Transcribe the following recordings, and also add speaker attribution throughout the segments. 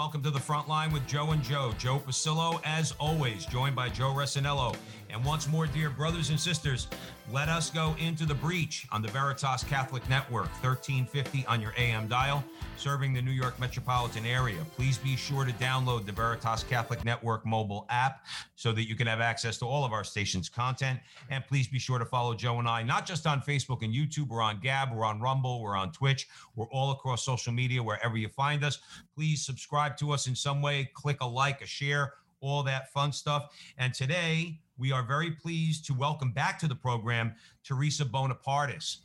Speaker 1: Welcome to the front line with Joe and Joe. Joe Pasillo, as always, joined by Joe Resinello. And once more, dear brothers and sisters, let us go into the breach on the Veritas Catholic Network, 1350 on your AM dial, serving the New York metropolitan area. Please be sure to download the Veritas Catholic Network mobile app so that you can have access to all of our station's content. And please be sure to follow Joe and I, not just on Facebook and YouTube, we're on Gab, we're on Rumble, we're on Twitch, we're all across social media, wherever you find us. Please subscribe to us in some way, click a like, a share, all that fun stuff. And today, we are very pleased to welcome back to the program Theresa Bonapartis.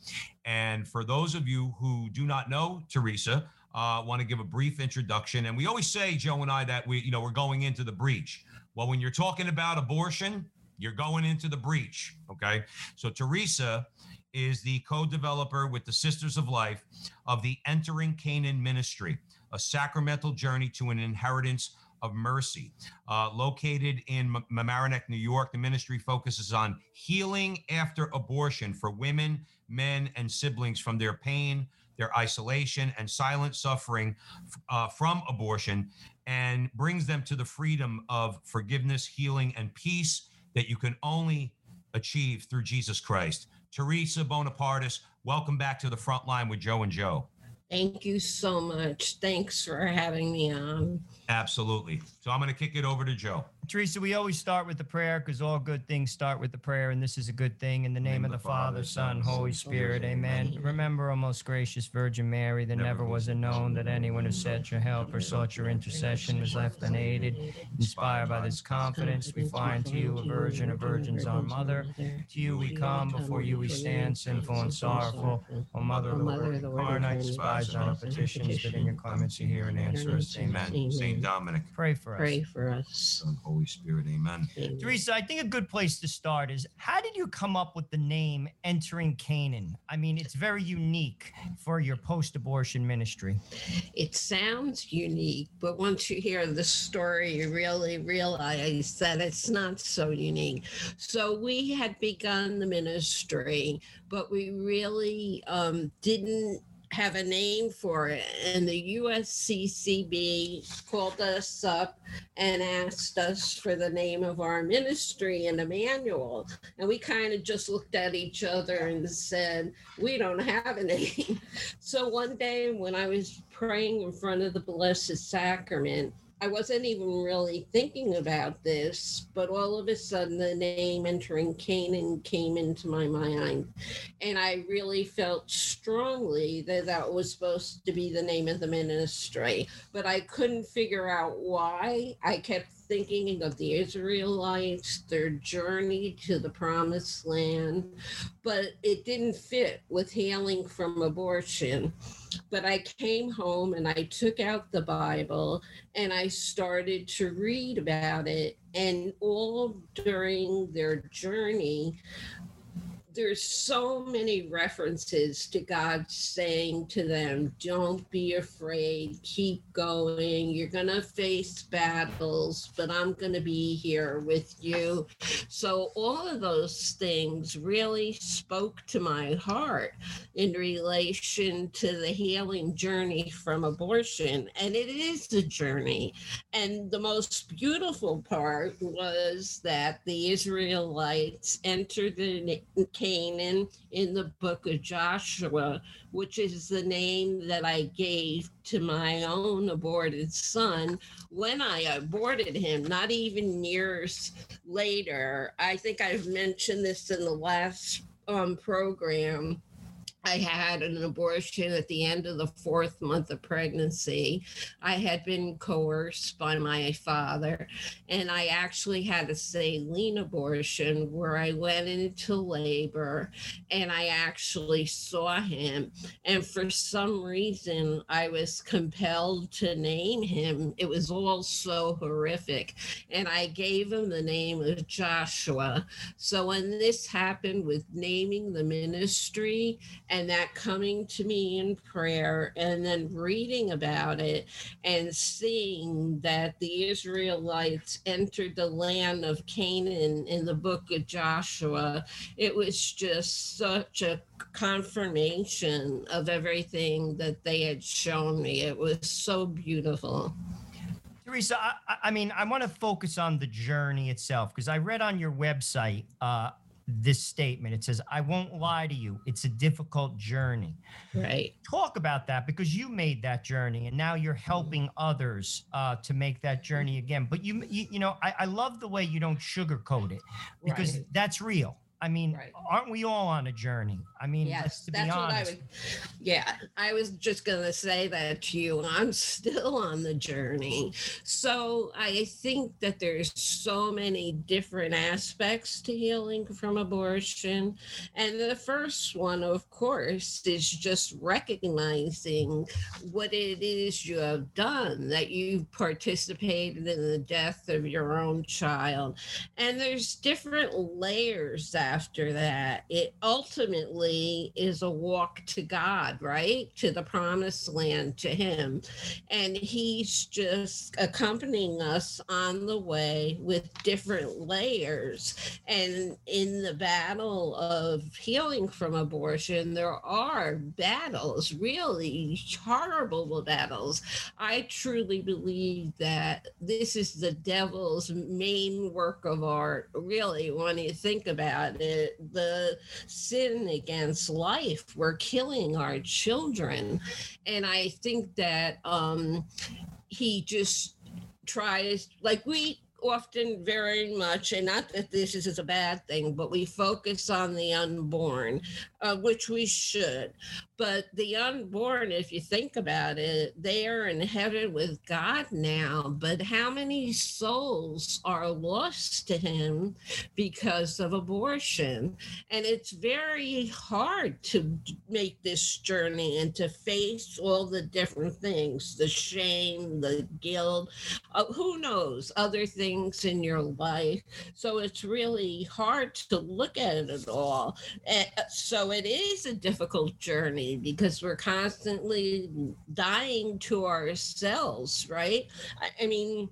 Speaker 1: And for those of you who do not know Theresa, uh, want to give a brief introduction. And we always say, Joe and I, that we, you know, we're going into the breach. Well, when you're talking about abortion, you're going into the breach. Okay. So Theresa is the co-developer with the Sisters of Life of the Entering Canaan Ministry, a sacramental journey to an inheritance of Mercy. Uh, located in M- Mamaroneck, New York, the ministry focuses on healing after abortion for women, men, and siblings from their pain, their isolation, and silent suffering uh, from abortion, and brings them to the freedom of forgiveness, healing, and peace that you can only achieve through Jesus Christ. Theresa Bonapartis, welcome back to the front line with Joe and Joe.
Speaker 2: Thank you so much. Thanks for having me on.
Speaker 1: Absolutely. So I'm going to kick it over to Joe.
Speaker 3: Theresa, we always start with the prayer because all good things start with the prayer, and this is a good thing. In the name, of the, Father, Son, Holy Spirit, amen. Remember, O most gracious Virgin Mary, that never was it known that anyone who sought your help or sought your intercession was left unaided. Inspired by this confidence, we fly unto you, a virgin of virgins, our mother. To you we come, before you we stand, sinful and sorrowful. O Mother of the Word incarnate, despise not our petitions, but in your clemency hear and answer us. Amen.
Speaker 1: St. Dominic,
Speaker 3: Pray for us.
Speaker 2: Pray for us.
Speaker 1: Holy Spirit, amen.
Speaker 2: Amen.
Speaker 3: Theresa, I think a good place to start is how did you come up with the name Entering Canaan? I mean, it's very unique for your post abortion ministry.
Speaker 2: It sounds unique, but once you hear the story, you really realize that it's not so unique. So we had begun the ministry, but we really um, didn't have a name for it. And the USCCB called us up and asked us for the name of our ministry and a manual. And we kind of just looked at each other and said, We don't have a name. So one day when I was praying in front of the Blessed Sacrament, I wasn't even really thinking about this, but all of a sudden the name entering Canaan came into my mind. And I really felt strongly that that was supposed to be the name of the ministry, but I couldn't figure out why. I kept thinking of the Israelites, their journey to the promised land, but it didn't fit with healing from abortion. But I came home and I took out the Bible and I started to read about it. And all during their journey, there's so many references to God saying to them, Don't be afraid, keep going. You're going to face battles, but I'm going to be here with you. So, all of those things really spoke to my heart in relation to the healing journey from abortion. And it is a journey. And the most beautiful part was that the Israelites entered the Canaan in the book of Joshua, which is the name that I gave to my own aborted son when I aborted him, not even years later. I think I've mentioned this in the last um, program. I had an abortion at the end of the fourth month of pregnancy. I had been coerced by my father, and I actually had a saline abortion where I went into labor and I actually saw him. And for some reason, I was compelled to name him. It was all so horrific. And I gave him the name of Joshua. So when this happened with naming the ministry, and that coming to me in prayer and then reading about it and seeing that the Israelites entered the land of Canaan in the book of Joshua, it was just such a confirmation of everything that they had shown me. It was so beautiful.
Speaker 3: Theresa, I, I mean, I want to focus on the journey itself because I read on your website uh, this statement. It says, I won't lie to you. It's a difficult journey.
Speaker 2: Right.
Speaker 3: Talk about that because you made that journey and now you're helping others uh, to make that journey again. But you, you, you know, I, I love the way you don't sugarcoat it because
Speaker 2: Right.
Speaker 3: that's real. I mean,
Speaker 2: Right.
Speaker 3: aren't we all on a journey? I mean,
Speaker 2: Yes,
Speaker 3: let's to be
Speaker 2: that's what I
Speaker 3: honest.
Speaker 2: would. Yeah, I was just going to say that to you. I'm still on the journey. So I think that there's so many different aspects to healing from abortion. And the first one, of course, is just recognizing what it is you have done, that you've participated in the death of your own child. And there's different layers after that. It ultimately is a walk to God, right? To the promised land, to Him. And He's just accompanying us on the way with different layers. And in the battle of healing from abortion, there are battles, really horrible battles. I truly believe that this is the devil's main work of art, really, when you think about it. The sin against life, we're killing our children. And I think that um, he just tries, like we often very much, and not that this is a bad thing, but we focus on the unborn, uh, which we should. But the unborn, if you think about it, they are in heaven with God now. But how many souls are lost to Him because of abortion? And it's very hard to make this journey and to face all the different things the shame, the guilt, uh, who knows, other things in your life. So it's really hard to look at it all. And so it is a difficult journey because we're constantly dying to ourselves, right? I, mean,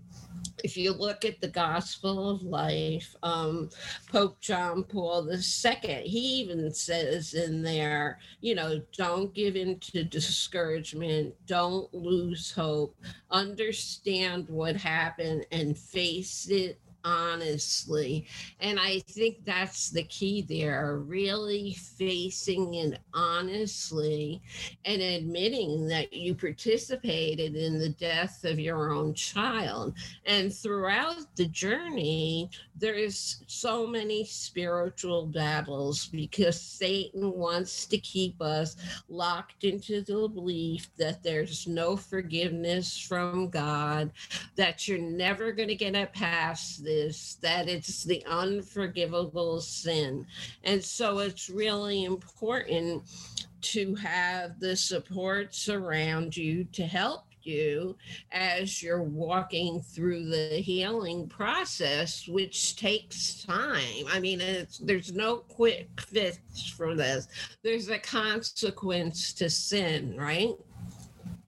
Speaker 2: if you look at the Gospel of Life, um, Pope John Paul II, he even says in there, you know, don't give in to discouragement, don't lose hope, understand what happened and face it honestly. And I think that's the key there really facing it honestly and admitting that you participated in the death of your own child. And throughout the journey, there's so many spiritual battles because Satan wants to keep us locked into the belief that there's no forgiveness from God, that you're never going to get it past this, that it's the unforgivable sin. And so it's really important to have the supports around you to help you as you're walking through the healing process which takes time. I mean it's there's no quick fix for this. There's a consequence to sin right?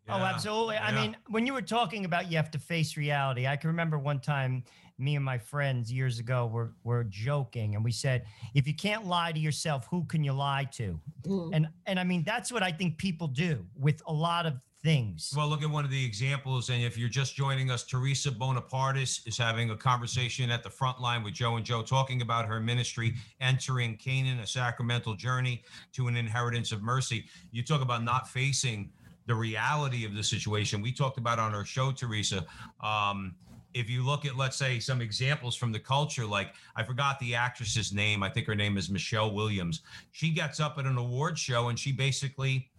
Speaker 3: Oh,
Speaker 1: Yeah,
Speaker 3: absolutely. I mean, when you were talking about you have to face reality, I can remember one time me and my friends years ago were were joking and we said, if you can't lie to yourself, who can you lie to?
Speaker 2: Mm.
Speaker 3: And and I mean that's what I think people do with a lot of things.
Speaker 1: Well, look at one of the examples. And if you're just joining us, Theresa Bonapartis is having a conversation at the front line with Joe and Joe, talking about her ministry, entering Canaan, a sacramental journey to an inheritance of mercy. You talk about not facing the reality of the situation. We talked about on our show, Theresa. Um, if you look at, let's say, some examples from the culture, like I forgot the actress's name. I think her name is Michelle Williams. She gets up at an award show and she basically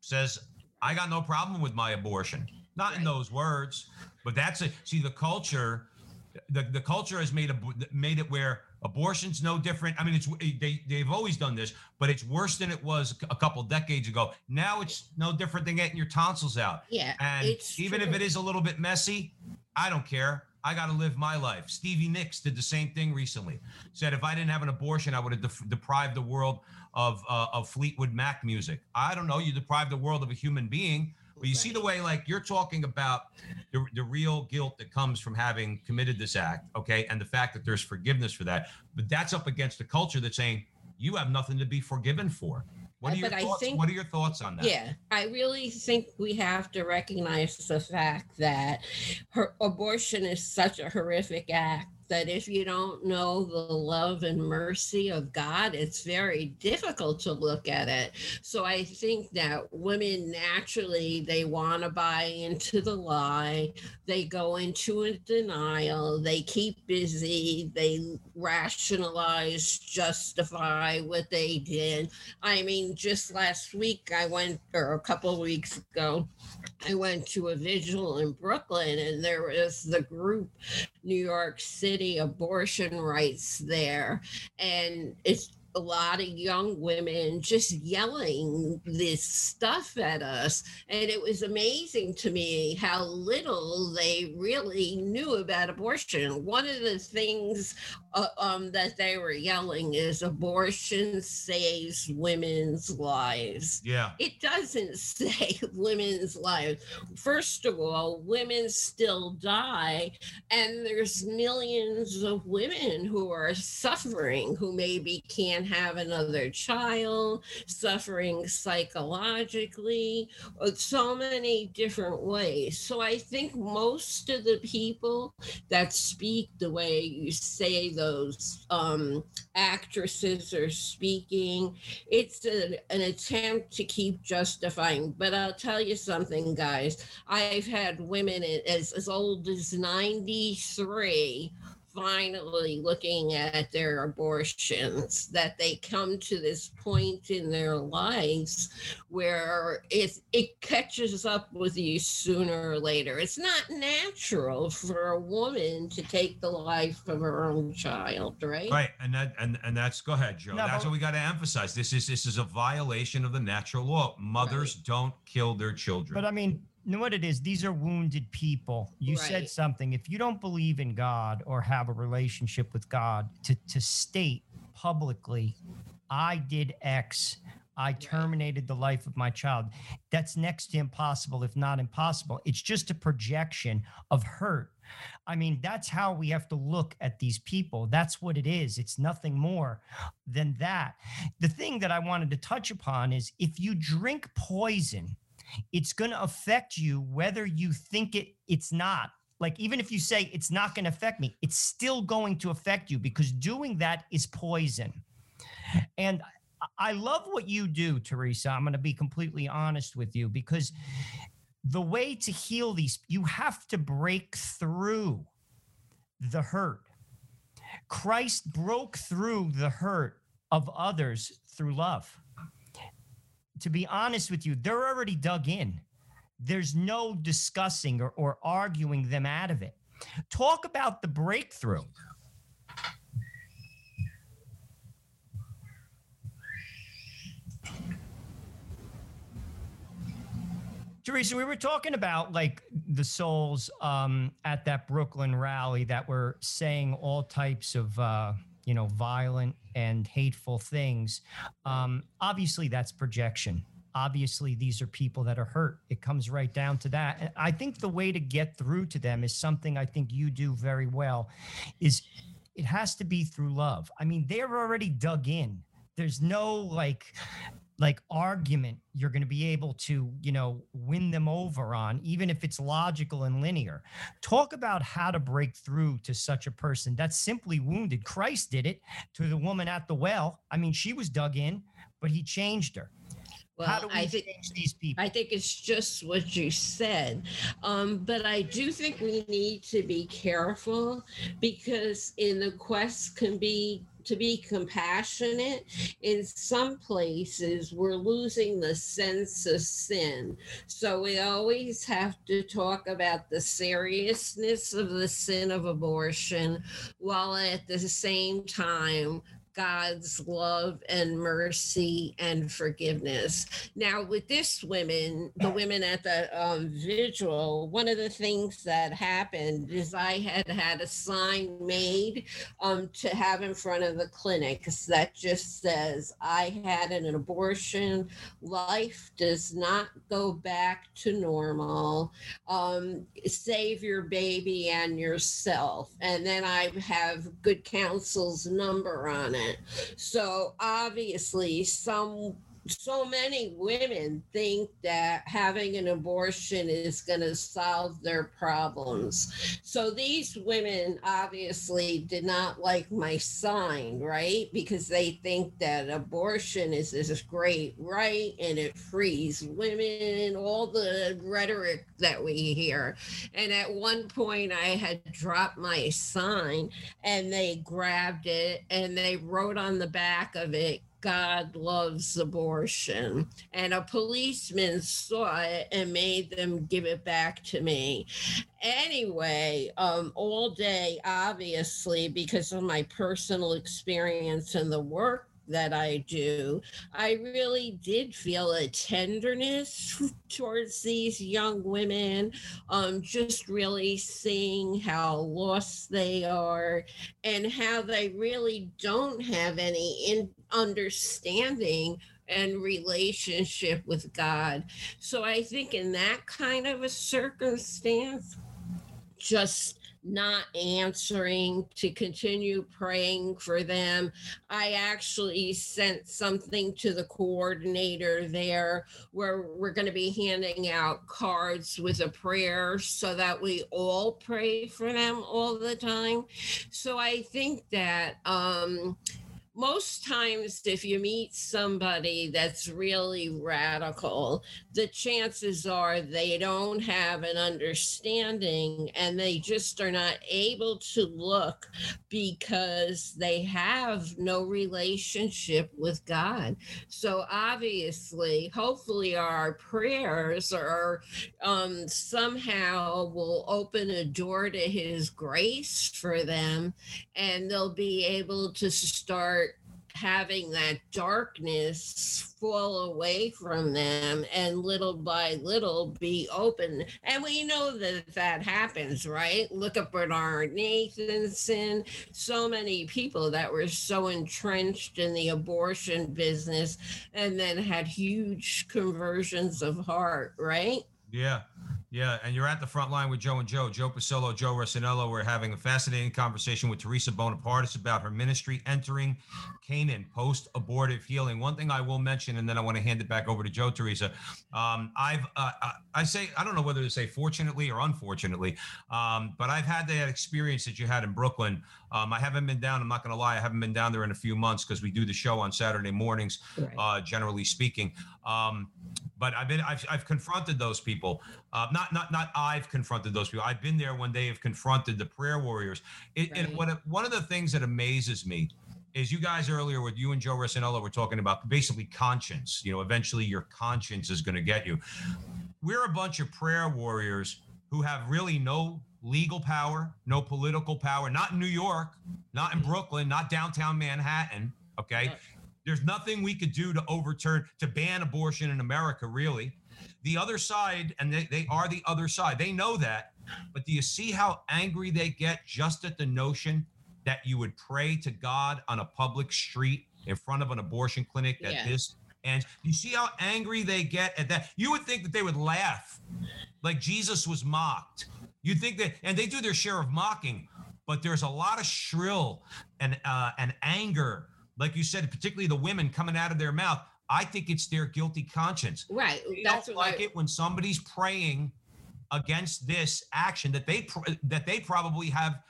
Speaker 1: says, I got no problem with my abortion. Not in those words, but that's a see the culture. The, the culture has made a made it where abortion's no different. I mean, it's they they've always done this, but it's worse than it was a couple decades ago. Now it's no different than getting your tonsils out.
Speaker 2: Yeah,
Speaker 1: And even if it is a little bit messy, I don't care. I got to live my life. Stevie Nicks did the same thing recently. Said if I didn't have an abortion, I would have def- deprived the world of uh, of Fleetwood Mac music. I don't know. You deprived the world of a human being. But you see the way, like you're talking about the, the real guilt that comes from having committed this act, okay, and the fact that there's forgiveness for that. But that's up against a culture that's saying you have nothing to be forgiven for. What are
Speaker 2: Uh,
Speaker 1: your
Speaker 2: but I
Speaker 1: thoughts?
Speaker 2: think-
Speaker 1: what are your thoughts on that?
Speaker 2: Yeah, I really think we have to recognize the fact that her abortion is such a horrific act that if you don't know the love and mercy of God, it's very difficult to look at it. So I think that women naturally they want to buy into the lie, they go into a denial, they keep busy, they rationalize, justify what they did. I mean, just last week I went, or a couple of weeks ago, I went to a vigil in Brooklyn, and there was the group New York City abortion rights there, and it's a lot of young women just yelling this stuff at us. And it was amazing to me how little they really knew about abortion. One of the things uh, um, that they were yelling is abortion saves women's lives.
Speaker 1: Yeah.
Speaker 2: It doesn't save women's lives. First of all, women still die, and there's millions of women who are suffering who maybe can't have another child, suffering psychologically, uh, so many different ways. So I think most of the people that speak the way you say those um, actresses are speaking, it's a, an attempt to keep justifying. But I'll tell you something, guys. I've had women as, as old as 93 finally looking at their abortions that they come to this point in their lives where it it catches up with you sooner or later it's not natural for a woman to take the life of her own child right
Speaker 1: Right, and that and and that's go ahead, Joe.
Speaker 3: No,
Speaker 1: that's
Speaker 3: but-
Speaker 1: what we got to emphasize. This is this is a violation of the natural law. Mothers don't kill their children.
Speaker 3: But I mean, you know what it is? These are wounded people. You said something. If you don't believe in God or have a relationship with God, to, to state publicly, I did X, I terminated the life of my child, that's next to impossible, if not impossible. It's just a projection of hurt. I mean, that's how we have to look at these people. That's what it is. It's nothing more than that. The thing that I wanted to touch upon is if you drink poison, it's going to affect you whether you think it it's not. Like even if you say it's not going to affect me it's still going to affect you because doing that is poison. And I- love what you do theresa. I'm going to be completely honest with you because the way to heal these you have to break through the hurt. Christ broke through the hurt of others through love to be honest with you, they're already dug in. There's no discussing or, or arguing them out of it. Talk about the breakthrough. Theresa, we were talking about like the souls um, at that Brooklyn rally that were saying all types of, uh, you know, violent and hateful things. Um, obviously, that's projection. Obviously, these are people that are hurt. It comes right down to that. And I think the way to get through to them is something I think you do very well. Is it has to be through love. I mean, they're already dug in. There's no like like argument you're going to be able to you know win them over on even if it's logical and linear talk about how to break through to such a person that's simply wounded christ did it to the woman at the well i mean she was dug in but he changed her
Speaker 2: Well,
Speaker 3: How do we
Speaker 2: I think
Speaker 3: change these people?
Speaker 2: I think it's just what you said. Um, but I do think we need to be careful because in the quest can be to be compassionate, in some places we're losing the sense of sin. So we always have to talk about the seriousness of the sin of abortion while at the same time God's love and mercy and forgiveness. Now, with this women, the women at the um, vigil, one of the things that happened is I had had a sign made um, to have in front of the clinic that just says, I had an abortion. Life does not go back to normal. Um, save your baby and yourself. And then I have good counsel's number on it. So obviously, some so many women think that having an abortion is going to solve their problems. So these women obviously did not like my sign, right? Because they think that abortion is this great right and it frees women, all the rhetoric that we hear. And at one point, I had dropped my sign and they grabbed it and they wrote on the back of it, God loves abortion. And a policeman saw it and made them give it back to me. Anyway, um, all day, obviously, because of my personal experience in the work that I do, I really did feel a tenderness towards these young women, um, just really seeing how lost they are and how they really don't have any in- understanding and relationship with God. So I think in that kind of a circumstance, just not answering to continue praying for them. I actually sent something to the coordinator there where we're going to be handing out cards with a prayer so that we all pray for them all the time. So I think that um most times if you meet somebody that's really radical the chances are they don't have an understanding and they just are not able to look because they have no relationship with god. So obviously hopefully our prayers are um, somehow will open a door to his grace for them and they'll be able to start having that darkness fall away from them and little by little be open. And we know that that happens, right? Look at Bernard Nathanson, so many people that were so entrenched in the abortion business and then had huge conversions of heart, right?
Speaker 1: Yeah. Yeah, and you're at the front line with Joe and Joe, Joe Pasillo, Joe Rossinello. We're having a fascinating conversation with Theresa Bonapartis about her ministry entering Canaan post abortive healing. One thing I will mention, and then I want to hand it back over to Joe, Theresa. Um, I've, uh, I say, I don't know whether to say fortunately or unfortunately, um, but I've had that experience that you had in Brooklyn. Um, I haven't been down, I'm not going to lie, I haven't been down there in a few months because we do the show on Saturday mornings,
Speaker 2: Right.
Speaker 1: uh, generally speaking. Um, but I've been I've, I've confronted those people. Uh, not not not I've confronted those people. I've been there when they have confronted the prayer warriors. It, And
Speaker 2: Right.
Speaker 1: what one of the things that amazes me is you guys earlier with you and Joe Rossinello were talking about basically conscience. You know, eventually your conscience is going to get you. We're a bunch of prayer warriors who have really no legal power, no political power. Not in New York, not in Brooklyn, not downtown Manhattan. Okay. There's nothing we could do to overturn, to ban abortion in America, really. The other side, and they, they are the other side, they know that. But do you see how angry they get just at the notion that you would pray to God on a public street in front of an abortion clinic that
Speaker 2: Yeah.
Speaker 1: this and you see how angry they get at that? You would think that they would laugh like Jesus was mocked. You'd think that, and they do their share of mocking, but there's a lot of shrill and uh, and anger, like you said, particularly the women coming out of their mouth. I think it's their guilty conscience.
Speaker 2: Right.
Speaker 1: They
Speaker 2: That's
Speaker 1: don't like
Speaker 2: I-
Speaker 1: it when somebody's praying against this action that they that they probably have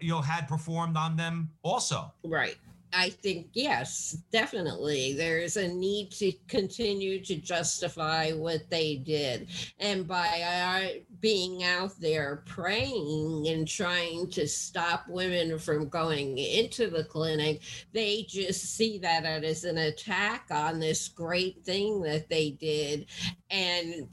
Speaker 1: you know had performed on them also.
Speaker 2: Right. I think, yes, definitely. There's a need to continue to justify what they did. And by our being out there praying and trying to stop women from going into the clinic, they just see that as an attack on this great thing that they did. And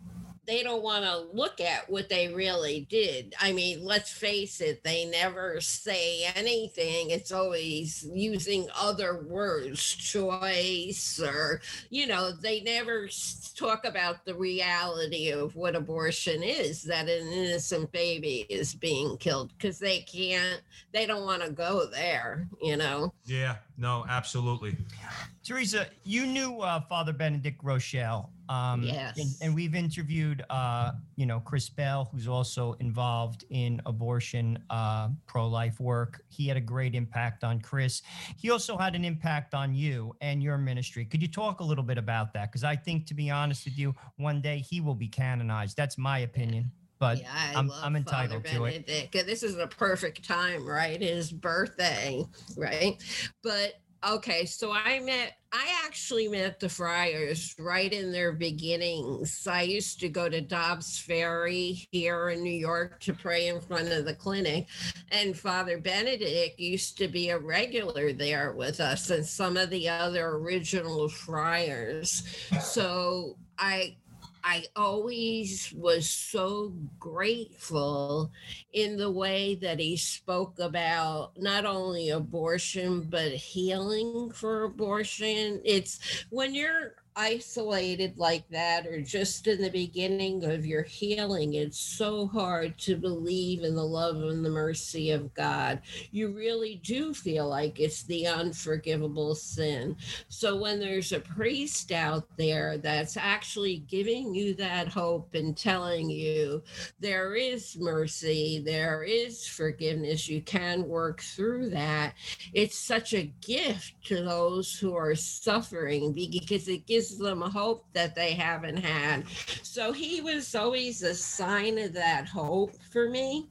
Speaker 2: they don't want to look at what they really did. I mean, let's face it, they never say anything. It's always using other words, choice, or, you know, they never talk about the reality of what abortion is that an innocent baby is being killed because they can't, they don't want to go there, you know?
Speaker 1: Yeah, no, absolutely.
Speaker 3: Theresa, you knew uh, Father Benedict Groeschel. Um,
Speaker 2: yes.
Speaker 3: And, and, we've interviewed, uh, you know, Chris Bell, who's also involved in abortion uh, pro life work. He had a great impact on Chris. He also had an impact on you and your ministry. Could you talk a little bit about that? Because I think, to be honest with you, one day he will be canonized. That's my opinion but yeah, I'm, I'm entitled to it.
Speaker 2: This is a perfect time, right? His birthday, right? But Okay, so I met, I actually met the Friars right in their beginnings. I used to go to Dobbs Ferry here in New York to pray in front of the clinic. And Father Benedict used to be a regular there with us and some of the other original Friars. So I I always was so grateful in the way that he spoke about not only abortion, but healing for abortion. It's when you're isolated like that or just in the beginning of your healing, it's so hard to believe in the love and the mercy of God. You really do feel like it's the unforgivable sin. So when there's a priest out there that's actually giving you that hope and telling you there is mercy, there is forgiveness, you can work through that, it's such a gift to those who are suffering because it gives gives them hope that they haven't had. So he was always a sign of that hope for me.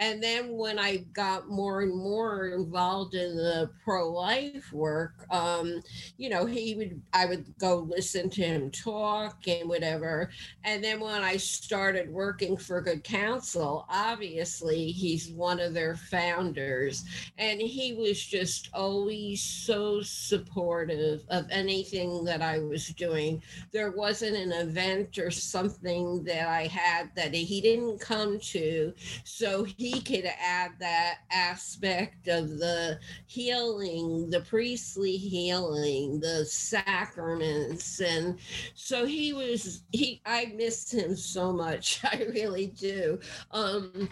Speaker 2: And then when I got more and more involved in the pro life work, um, you know, he would, I would go listen to him talk and whatever. And then when I started working for Good Counsel, obviously he's one of their founders. And he was just always so supportive of anything that I was doing. There wasn't an event or something that I had that he didn't come to. So he could add that aspect of the healing, the priestly healing, the sacraments. And so he was, he, I missed him so much. I really do. Um,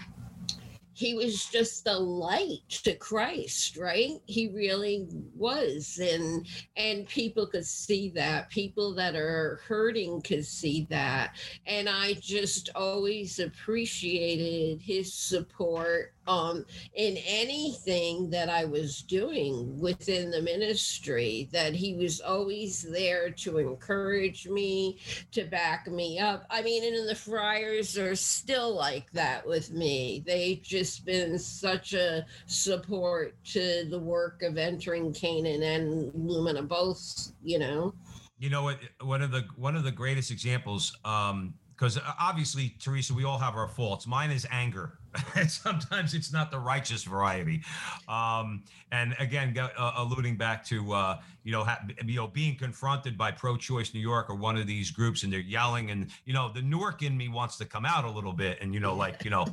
Speaker 2: he was just a light to Christ, right? He really was. And and people could see that. People that are hurting could see that. And I just always appreciated his support um, in anything that I was doing within the ministry, that he was always there to encourage me, to back me up. I mean, and the friars are still like that with me. They've just been such a support to the work of entering Canaan and Lumina, both, you know.
Speaker 1: You know what? One of the one of the greatest examples, um, because obviously, Theresa, we all have our faults. Mine is anger And sometimes it's not the righteous variety. Um, and again, uh, alluding back to uh, you know ha- you know being confronted by pro-choice New York or one of these groups, and they're yelling, and you know the Newark in me wants to come out a little bit, and you know like you know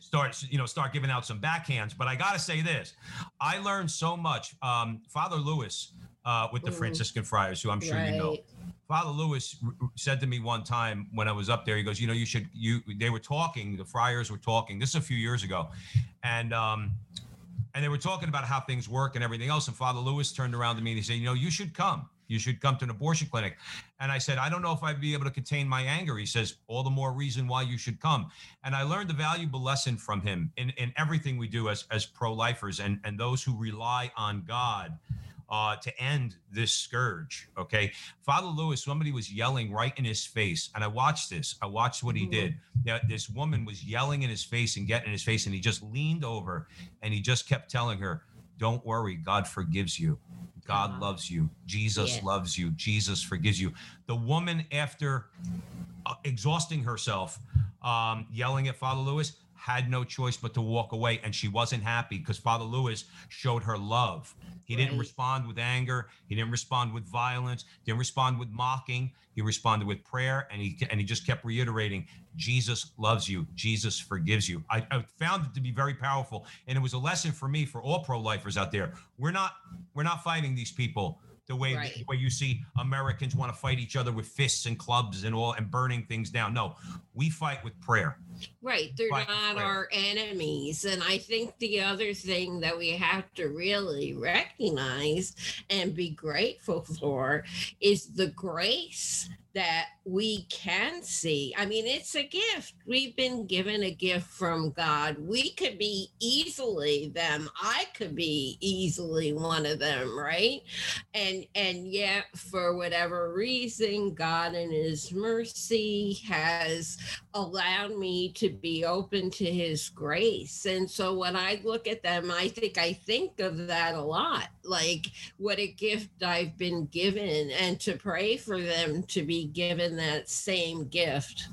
Speaker 1: start you know start giving out some backhands. But I got to say this, I learned so much. Um, Father Lewis uh, with the mm. Franciscan Friars, who I'm sure right. you know. Father Lewis said to me one time when I was up there, he goes, you know, you should, you, they were talking, the friars were talking, this is a few years ago. And, um, and they were talking about how things work and everything else. And Father Lewis turned around to me and he said, you know, you should come. You should come to an abortion clinic. And I said, I don't know if I'd be able to contain my anger. He says, all the more reason why you should come. And I learned a valuable lesson from him in, in everything we do as, as pro-lifers and, and those who rely on God uh, to end this scourge. Okay. Father Lewis, somebody was yelling right in his face. And I watched this. I watched what he mm-hmm. did. Yeah, this woman was yelling in his face and getting in his face. And he just leaned over and he just kept telling her, don't worry, God forgives you. God
Speaker 2: Wow.
Speaker 1: loves you. Jesus
Speaker 2: Yeah.
Speaker 1: loves you. Jesus forgives you. The woman, after uh, exhausting herself, um, yelling at Father Lewis, had no choice but to walk away. And she wasn't happy because Father Lewis showed her love. He didn't respond with anger. He didn't respond with violence. Didn't respond with mocking. He responded with prayer, and he and he just kept reiterating, "Jesus loves you. Jesus forgives you." I, I found it to be very powerful, and it was a lesson for me for all pro-lifers out there. We're not we're not fighting these people the way
Speaker 2: Right.
Speaker 1: the way you see Americans want to fight each other with fists and clubs and all and burning things down. No, we fight with prayer.
Speaker 2: Right. They're
Speaker 1: Right,
Speaker 2: not our enemies. And I think the other thing that we have to really recognize and be grateful for is the grace that we can see. I mean, it's a gift. We've been given a gift from God. We could be easily them. I could be easily one of them, right? And and yet for whatever reason, God in his mercy has allowed me to be open to his grace. And so when I look at them, I think I think of that a lot. Like what a gift I've been given and to pray for them to be given that same gift.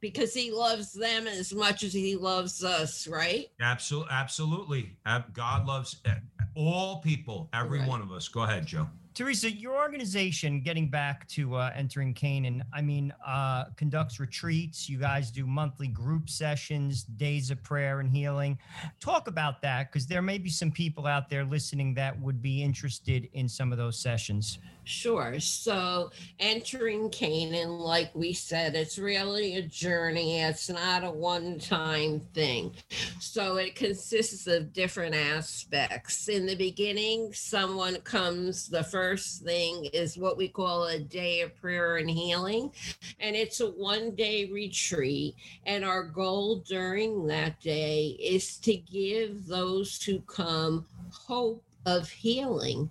Speaker 2: Because he loves them as much as he loves us, right?
Speaker 1: Absolutely, absolutely. God loves eh, all people, every
Speaker 2: Right.
Speaker 1: one of us. Go ahead, Joe.
Speaker 3: Theresa, your organization, getting back to uh, entering Canaan, I mean, uh, conducts retreats. You guys do monthly group sessions, days of prayer and healing. Talk about that because there may be some people out there listening that would be interested in some of those sessions.
Speaker 2: Sure. So entering Canaan, like we said, it's really a journey. It's not a one time thing. So it consists of different aspects. In the beginning, someone comes, the first thing is what we call a day of prayer and healing. And it's a one day retreat. And our goal during that day is to give those who come hope of healing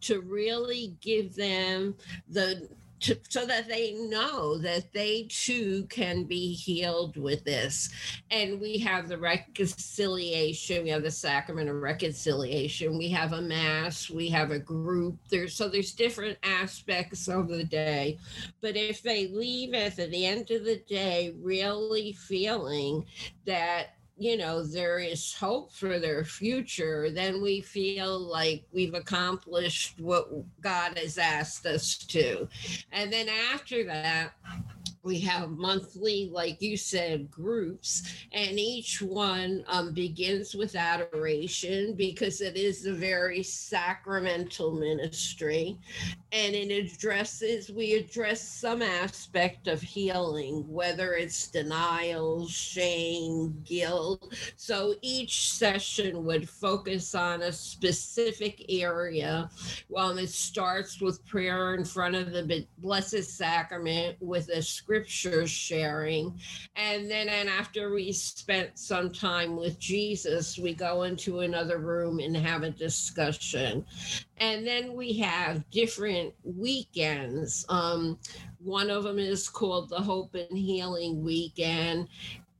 Speaker 2: to really give them the to, so that they know that they too can be healed with this. And we have the reconciliation, we have the sacrament of reconciliation, we have a mass, we have a group. There's so there's different aspects of the day. But if they leave at the end of the day really feeling that you know there is hope for their future then we feel like we've accomplished what god has asked us to. And then after that we have monthly like you said groups and each one um, begins with adoration because it is a very sacramental ministry and it addresses we address some aspect of healing whether it's denial shame guilt. So each session would focus on a specific area. Um, it starts with prayer in front of the blessed sacrament with a scripture sharing and then and after we spent some time with jesus we go into another room and have a discussion and then we have different weekends. Um, one of them is called the Hope and Healing Weekend.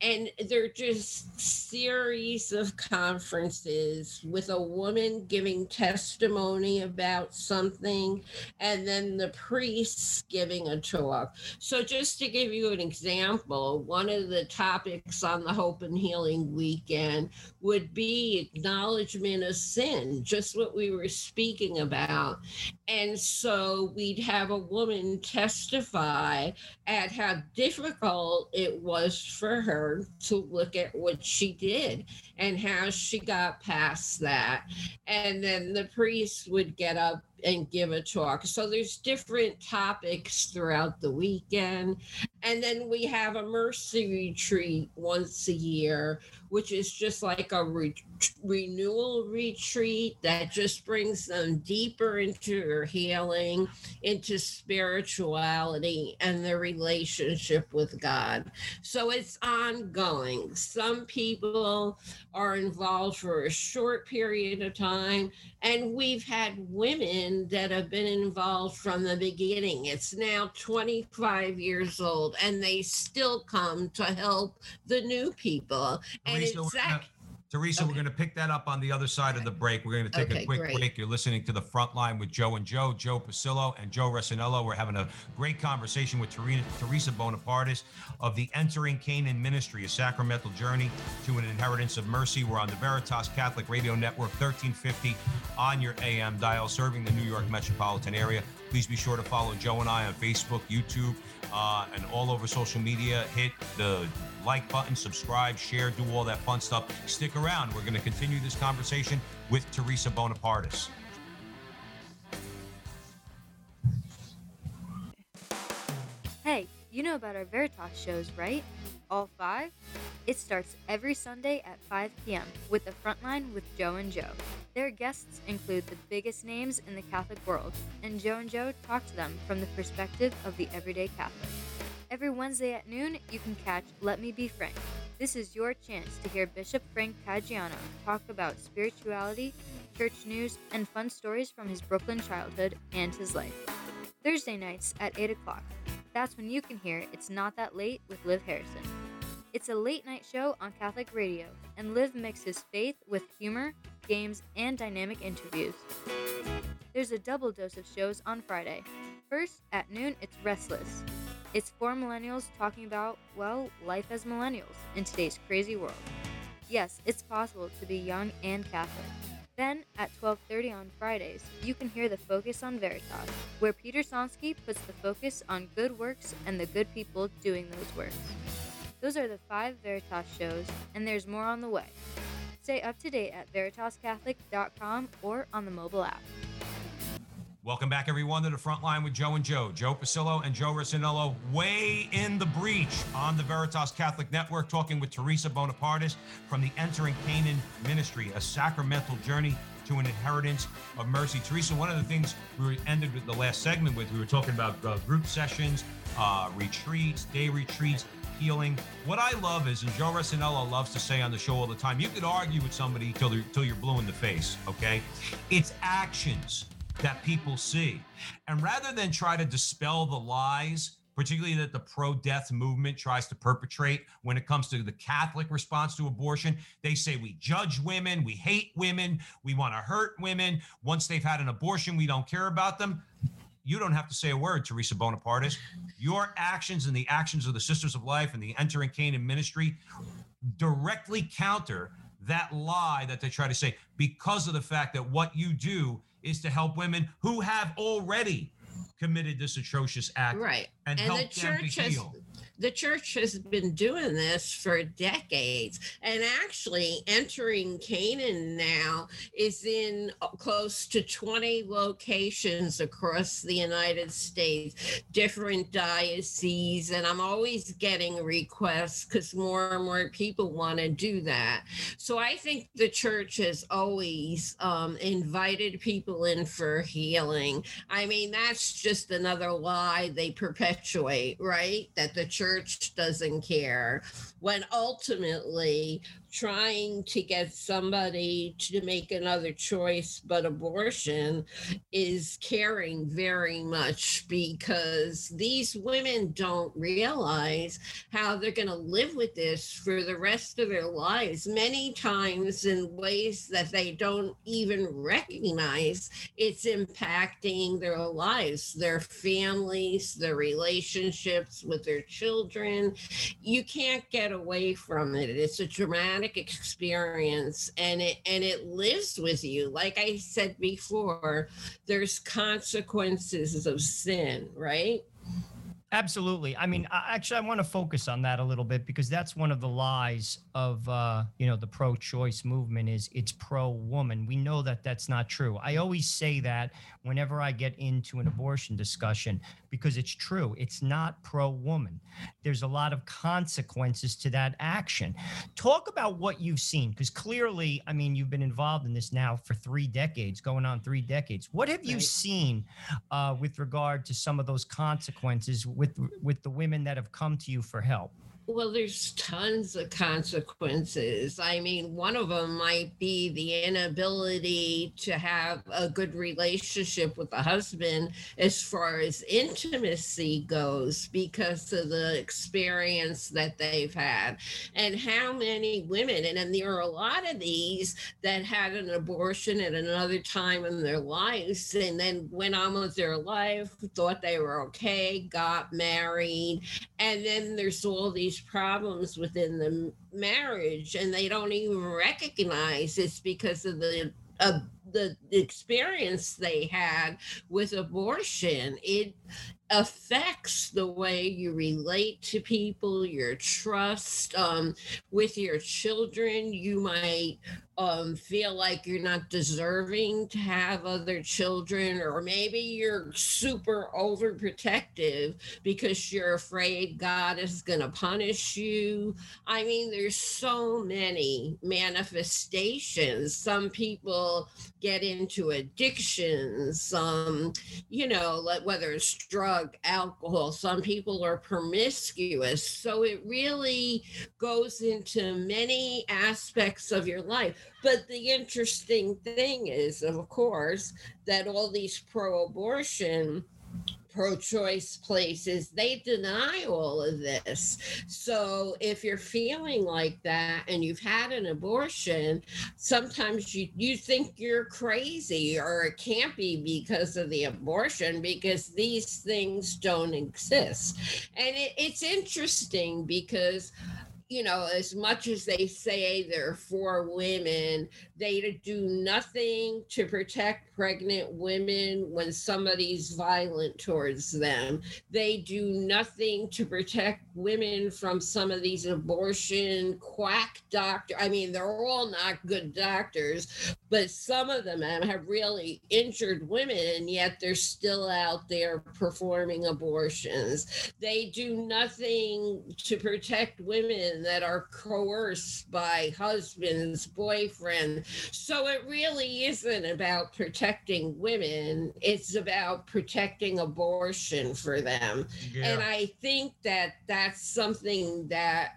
Speaker 2: And they're just series of conferences with a woman giving testimony about something, and then the priests giving a talk. So, just to give you an example, one of the topics on the Hope and Healing Weekend would be acknowledgement of sin, just what we were speaking about. And so we'd have a woman testify at how difficult it was for her to look at what she did and how she got past that. And then the priest would get up and give a talk. So there's different topics throughout the weekend. And then we have a mercy retreat once a year, which is just like a re- renewal retreat that just brings them deeper into their healing, into spirituality, and their relationship with God. So it's ongoing. Some people are involved for a short period of time, and we've had women that have been involved from the beginning. It's now 25 years old, and they still come to help the new people. And
Speaker 1: Theresa,
Speaker 2: it's
Speaker 1: we're gonna-
Speaker 2: that.
Speaker 1: Theresa, we're
Speaker 2: Okay.
Speaker 1: going to pick that up on the other side of the break. We're going to take a
Speaker 2: Okay,
Speaker 1: quick
Speaker 2: great.
Speaker 1: break. You're listening to the front line with Joe and Joe, Joe Pasillo and Joe Resinello. We're having a great conversation with Theresa, Theresa Bonapartis of the Entering Canaan Ministry, a sacramental journey to an inheritance of mercy. We're on the Veritas Catholic Radio Network, 1350 on your AM dial, serving the New York metropolitan area. Please be sure to follow Joe and I on Facebook, YouTube, uh, and all over social media. Hit the like button, subscribe, share, do all that fun stuff. Stick around. We're going to continue this conversation with Theresa Bonapartis.
Speaker 4: Hey, you know about our Veritas shows, right? All five? It starts every Sunday at 5 p.m. with the Frontline with Joe and Joe. Their guests include the biggest names in the Catholic world, and Joe and Joe talk to them from the perspective of the everyday Catholic. Every Wednesday at noon, you can catch Let Me Be Frank. This is your chance to hear Bishop Frank Caggiano talk about spirituality, church news, and fun stories from his Brooklyn childhood and his life. Thursday nights at 8 o'clock. That's when you can hear It's Not That Late with Liv Harrison. It's a late night show on Catholic radio, and Liv mixes faith with humor, games, and dynamic interviews. There's a double dose of shows on Friday. First, at noon, it's Restless. It's four millennials talking about, well, life as millennials in today's crazy world. Yes, it's possible to be young and Catholic. Then, at 12:30 on Fridays, you can hear the Focus on Veritas, where Peter Sonsky puts the focus on good works and the good people doing those works. Those are the five Veritas shows, and there's more on the way. Stay up to date at veritascatholic.com or on the mobile app.
Speaker 1: Welcome back, everyone, to the front line with Joe and Joe. Joe Pasillo and Joe Ricinello way in the breach on the Veritas Catholic Network, talking with Theresa Bonapartis from the Entering Canaan Ministry, a sacramental journey to an inheritance of mercy. Theresa, one of the things we ended with the last segment with, we were talking about uh, group sessions, uh, retreats, day retreats, healing. What I love is, and Joe Resinello loves to say on the show all the time, you could argue with somebody till, till you're blue in the face, okay? It's actions that people see. And rather than try to dispel the lies, particularly that the pro death movement tries to perpetrate when it comes to the Catholic response to abortion, they say we judge women, we hate women, we want to hurt women. Once they've had an abortion, we don't care about them. You don't have to say a word, Theresa Bonapartis. Your actions and the actions of the Sisters of Life and the Entering Canaan ministry directly counter that lie that they try to say because of the fact that what you do is to help women who have already committed this atrocious act
Speaker 2: Right.
Speaker 1: and,
Speaker 2: And
Speaker 1: help
Speaker 2: the
Speaker 1: them to
Speaker 2: church has
Speaker 1: heal.
Speaker 2: The church has been doing this for decades. And actually entering canaan now is in uh, close to 20 locations across the united states different dioceses. And i'm always getting requests because more and more people want to do that. So i think the church has always um, invited people in for healing. I mean, that's just another lie they perpetuate, right? That the church doesn't care. When ultimately, trying to get somebody to make another choice but abortion is caring very much because these women don't realize how they're going to live with this for the rest of their lives, many times in ways that they don't even recognize it's impacting their lives, their families, their relationships with their children. You can't get away from it. It's a traumatic experience and it and it lives with you. Like I said before, there's consequences of sin, right?
Speaker 3: Absolutely. I mean, actually, I want to focus on that a little bit because that's one of the lies of uh, you know the pro-choice movement is it's pro-woman. We know that that's not true. I always say that whenever I get into an abortion discussion because it's true. It's not pro-woman. There's a lot of consequences to that action. Talk about what you've seen because clearly, I mean, you've been involved in this now for three decades, going on three decades. What have you
Speaker 2: Right.
Speaker 3: seen uh, with regard to some of those consequences with with the women that have come to you for help?
Speaker 2: Well, there's tons of consequences. I mean, one of them might be the inability to have a good relationship with the husband as far as intimacy goes because of the experience that they've had. And how many women, and, and there are a lot of these that had an abortion at another time in their lives and then went on with their life, thought they were okay, got married, and then there's all these problems within the marriage and they don't even recognize it's because of the of the experience they had with abortion. It affects the way you relate to people your trust um, with your children. You might um, feel like you're not deserving to have other children, or maybe you're super overprotective because you're afraid God is going to punish you. I mean, there's so many manifestations. Some people get into addictions, um, you know, like whether it's drug, alcohol, some people are promiscuous. So it really goes into many aspects of your life. But the interesting thing is, of course, that all these pro abortion pro-choice places they deny all of this. So if you're feeling like that and you've had an abortion sometimes you you think you're crazy or it can't be because of the abortion because these things don't exist. And it, it's interesting because you know, as much as they say they're for women, they do nothing to protect pregnant women when somebody's violent towards them. They do nothing to protect women from some of these abortion quack doctor. I mean, they're all not good doctors, but some of them have really injured women, and yet they're still out there performing abortions. They do nothing to protect women that are coerced by husbands, boyfriends. So it really isn't about protecting women, it's about protecting abortion for them. Yeah. And I think that that's something that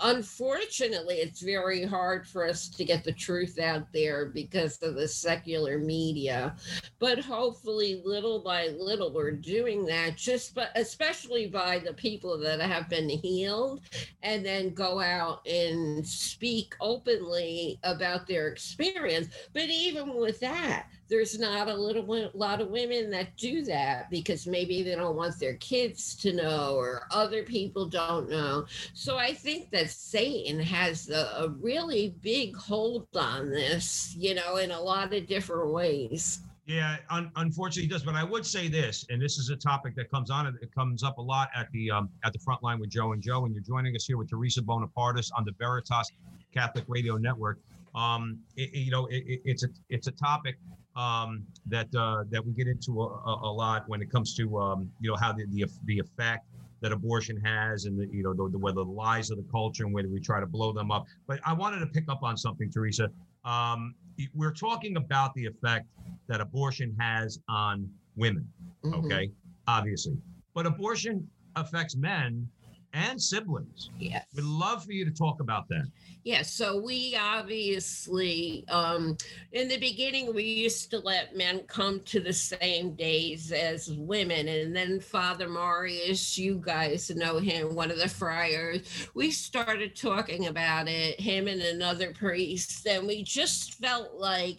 Speaker 2: unfortunately, it's very hard for us to get the truth out there because of the secular media. But hopefully, little by little, we're doing that. Just but especially by the people that have been healed, and then go out and speak openly about their experience. But even with that, there's not a little lot of women that do that because maybe they don't want their kids to know or other people don't know. So I think that Satan has a, a really big hold on this, you know, in a lot of different ways.
Speaker 1: Yeah, un- unfortunately, does. But I would say this, and this is a topic that comes on. It comes up a lot at the um, at the front line with Joe and Joe, and you're joining us here with Theresa Bonapartis on the Veritas Catholic Radio Network. Um, it, you know, it, it's a it's a topic um, that uh, that we get into a, a, lot when it comes to um, you know how the, the the effect that abortion has and the, you know the, the, whether the lies of the culture and whether we try to blow them up. But I wanted to pick up on something, Theresa. Um, we're talking about the effect that abortion has on women. Mm-hmm. Okay, obviously, but abortion affects men and siblings.
Speaker 2: Yes.
Speaker 1: We'd love for you to talk about that.
Speaker 2: Yeah, so we obviously, um, in the beginning, we used to let men come to the same days as women. And then Father Marius, you guys know him, one of the friars, we started talking about it, him and another priest. And we just felt like,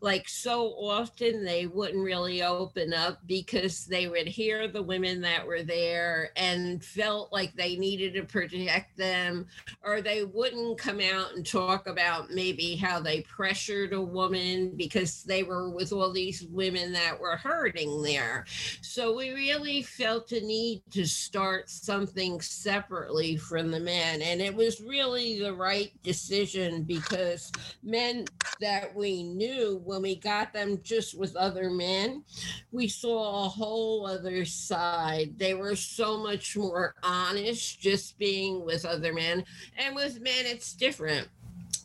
Speaker 2: like so often they wouldn't really open up because they would hear the women that were there and felt like they needed to protect them, or they wouldn't come out and talk about maybe how they pressured a woman because they were with all these women that were hurting there. So we really felt a need to start something separately from the men. And it was really the right decision because men that we knew when we got them just with other men, we saw a whole other side. They were so much more honest just being with other men. And with men, it's different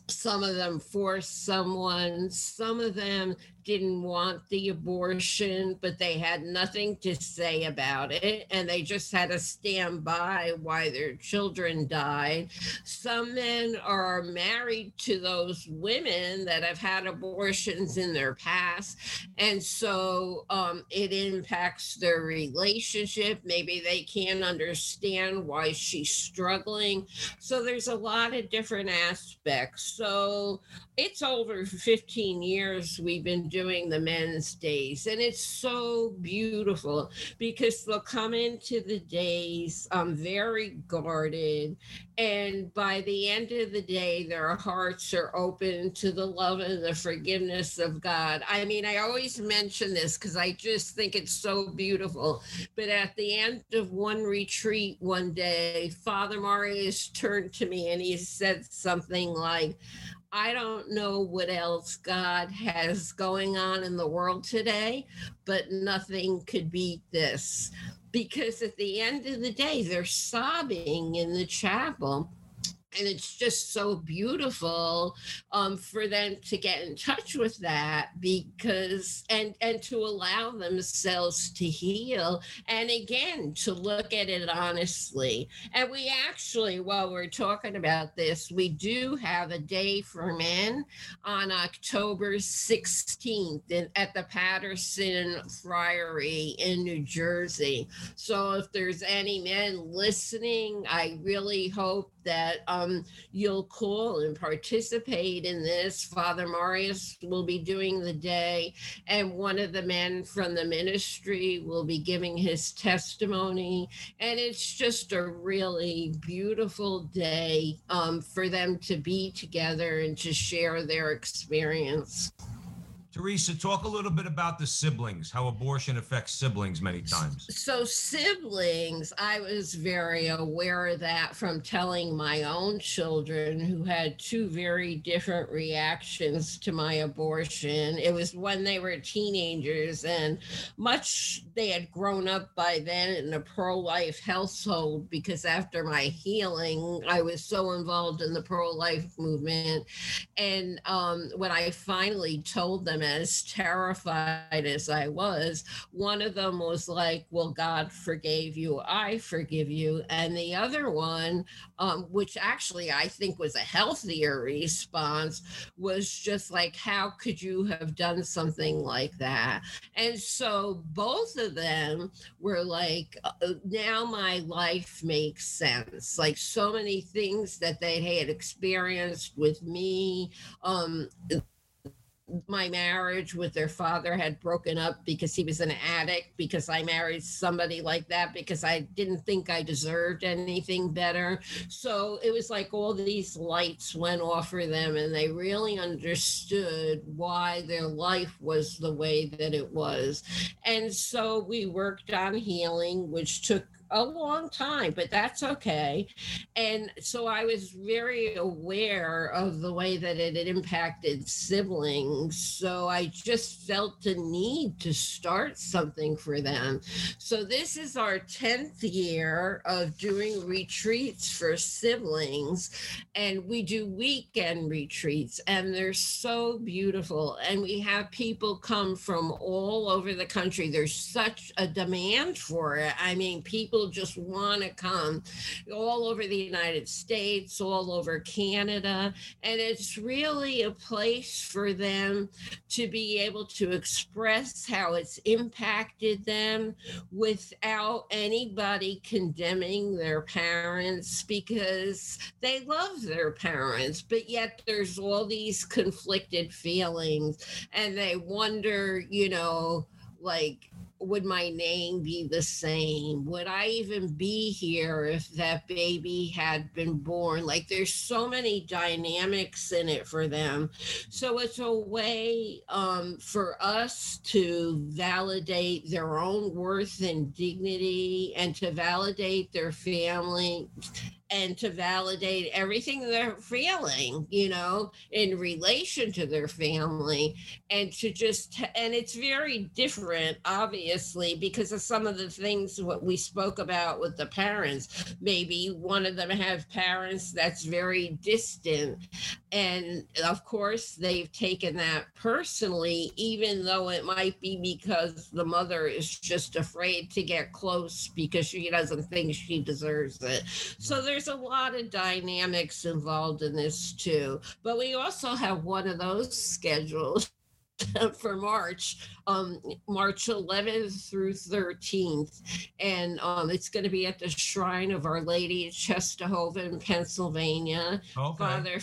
Speaker 2: some of them force someone some of them didn't want the abortion, but they had nothing to say about it. And they just had to stand by while their children died. Some men are married to those women that have had abortions in their past. And so um, it impacts their relationship. Maybe they can't understand why she's struggling. So there's a lot of different aspects. So it's over 15 years we've been doing the men's days. And it's so beautiful because they'll come into the days um, very guarded. And by the end of the day their hearts are open to the love and the forgiveness of god. I mean i always mention this because i just think it's so beautiful. But at the end of one retreat one day father marius turned to me and he said something like I don't know what else God has going on in the world today, but nothing could beat this. Because at the end of the day, they're sobbing in the chapel and it's just so beautiful um, for them to get in touch with that because and and to allow themselves to heal. And again to look at it honestly. And we actually while we're talking about this we do have a day for men on october 16th in, at the paterson friary in new jersey. So if there's any men listening i really hope that um, you'll call and participate in this. Father Marius will be doing the day, and one of the men from the ministry will be giving his testimony. And it's just a really beautiful day um, for them to be together and to share their experience.
Speaker 1: Theresa, talk a little bit about the siblings, how abortion affects siblings many times.
Speaker 2: So, siblings, I was very aware of that from telling my own children who had two very different reactions to my abortion. It was when they were teenagers, and much they had grown up by then in a pro life household because after my healing, I was so involved in the pro life movement. And um, when I finally told them, as terrified as I was, one of them was like, Well, God forgave you, I forgive you. And the other one, um, which actually I think was a healthier response, was just like, How could you have done something like that? And so both of them were like, uh, Now my life makes sense. Like so many things that they had experienced with me. Um, my marriage with their father had broken up because he was an addict because i married somebody like that because i didn't think i deserved anything better. So it was like all these lights went off for them and they really understood why their life was the way that it was. And so we worked on healing which took a long time, but that's okay. And so I was very aware of the way that it had impacted siblings. So I just felt the need to start something for them. So this is our 10th year of doing retreats for siblings. And we do weekend retreats, and they're so beautiful. And we have people come from all over the country. There's such a demand for it. I mean, people just want to come all over the United States, all over Canada. And it's really a place for them to be able to express how it's impacted them without anybody condemning their parents because they love their parents, but yet there's all these conflicted feelings and they wonder, you know, like would my name be the same? Would I even be here if that baby had been born? Like there's so many dynamics in it for them. So it's a way um, for us to validate their own worth and dignity and to validate their family and to validate everything they're feeling, you know, in relation to their family, and to just, and it's very different, obviously, because of some of the things what we spoke about with the parents. Maybe one of them have parents that's very distant. And of course, they've taken that personally, even though it might be because the mother is just afraid to get close because she doesn't think she deserves it. So there's a lot of dynamics involved in this too. But we also have one of those scheduled for March, um, March 11th through 13th. And um, it's going to be at the Shrine of Our Lady, Czestochowa, Pennsylvania.
Speaker 1: Okay.
Speaker 2: Father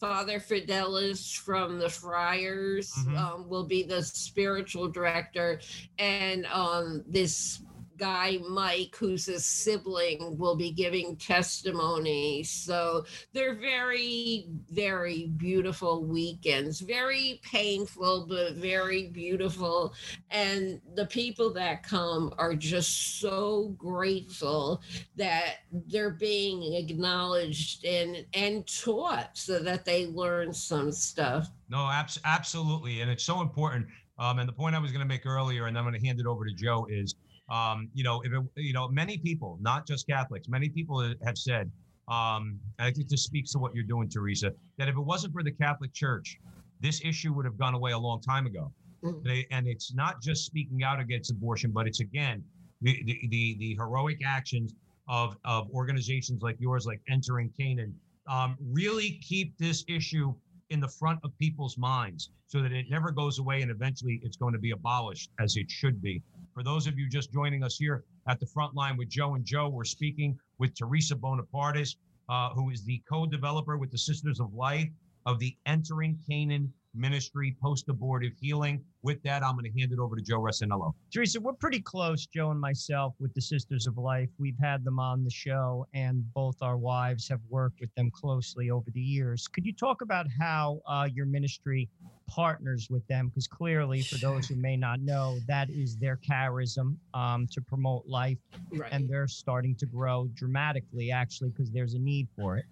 Speaker 2: Father Fidelis from the Friars
Speaker 1: Mhm.
Speaker 2: um, will be the spiritual director, and um, this guy Mike, who's a sibling, will be giving testimony. So they're very, very beautiful weekends. Very painful, but very beautiful. And the people that come are just so grateful that they're being acknowledged and and taught so that they learn some stuff.
Speaker 1: No, abs- absolutely, and it's so important. Um, and the point I was going to make earlier, and I'm going to hand it over to Joe, is, um, you know, if it, you know, many people, not just Catholics, many people have said, um, and I think this speaks to what you're doing, Theresa, that if it wasn't for the Catholic Church, this issue would have gone away a long time ago.
Speaker 2: Mhm.
Speaker 1: They, and it's not just speaking out against abortion, but it's again the the the, the heroic actions of of organizations like yours, like Entering Canaan, um, really keep this issue in the front of people's minds so that it never goes away and eventually it's going to be abolished as it should be. For those of you just joining us here at the front line with Joe and Joe, we're speaking with Theresa Bonapartis, uh, who is the co-developer with the Sisters of Life of the Entering Canaan Ministry Post-Abortive Healing. With that, I'm going to hand it over to Joe Resinello.
Speaker 3: Theresa, we're pretty close, Joe and myself, with the Sisters of Life. We've had them on the show, and both our wives have worked with them closely over the years. Could you talk about how uh, your ministry partners with them? Because clearly, for those who may not know, that is their charism um, to promote life,
Speaker 2: Right.
Speaker 3: and they're starting to grow dramatically, actually, because there's a need for it.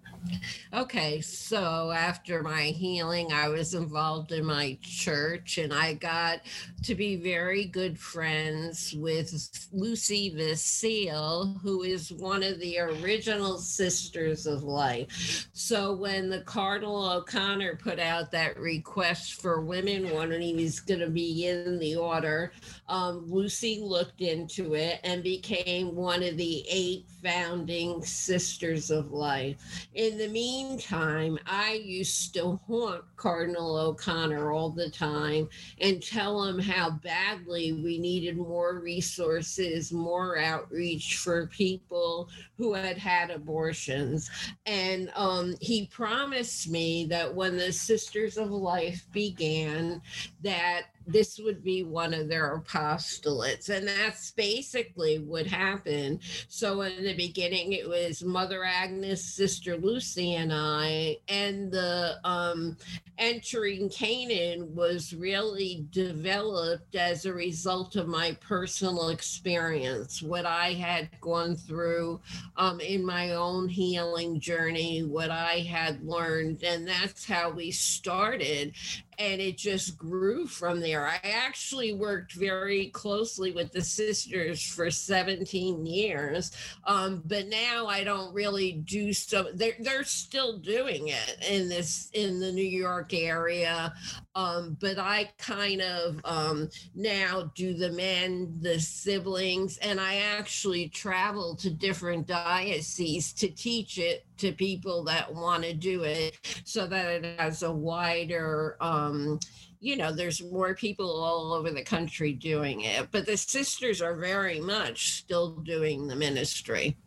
Speaker 2: Okay, so after my healing, I was involved in my church and I got to be very good friends with Lucy Vasile, who is one of the original Sisters of Life. So when the Cardinal O'Connor put out that request for women when he was going to be in the order, um, Lucy looked into it and became one of the eight founding Sisters of Life. In the meantime, I used to haunt Cardinal O'Connor all the time and tell him how badly we needed more resources, more outreach for people who had had abortions. And um, he promised me that when the Sisters of Life began, that this would be one of their apostolates. And that's basically what happened. So in the beginning, it was Mother Agnes, Sister Lucy, and I. And the um, entering Canaan was really developed as a result of my personal experience, what I had gone through um, in my own healing journey, what I had learned. And that's how we started and it just grew from there. I actually worked very closely with the sisters for 17 years, um, but now I don't really do so. They're they're still doing it in this in the New York area, um, but I kind of um, now do the men, the siblings, and I actually travel to different dioceses to teach it to people that want to do it so that it has a wider um you know there's more people all over the country doing it but the sisters are very much still doing the ministry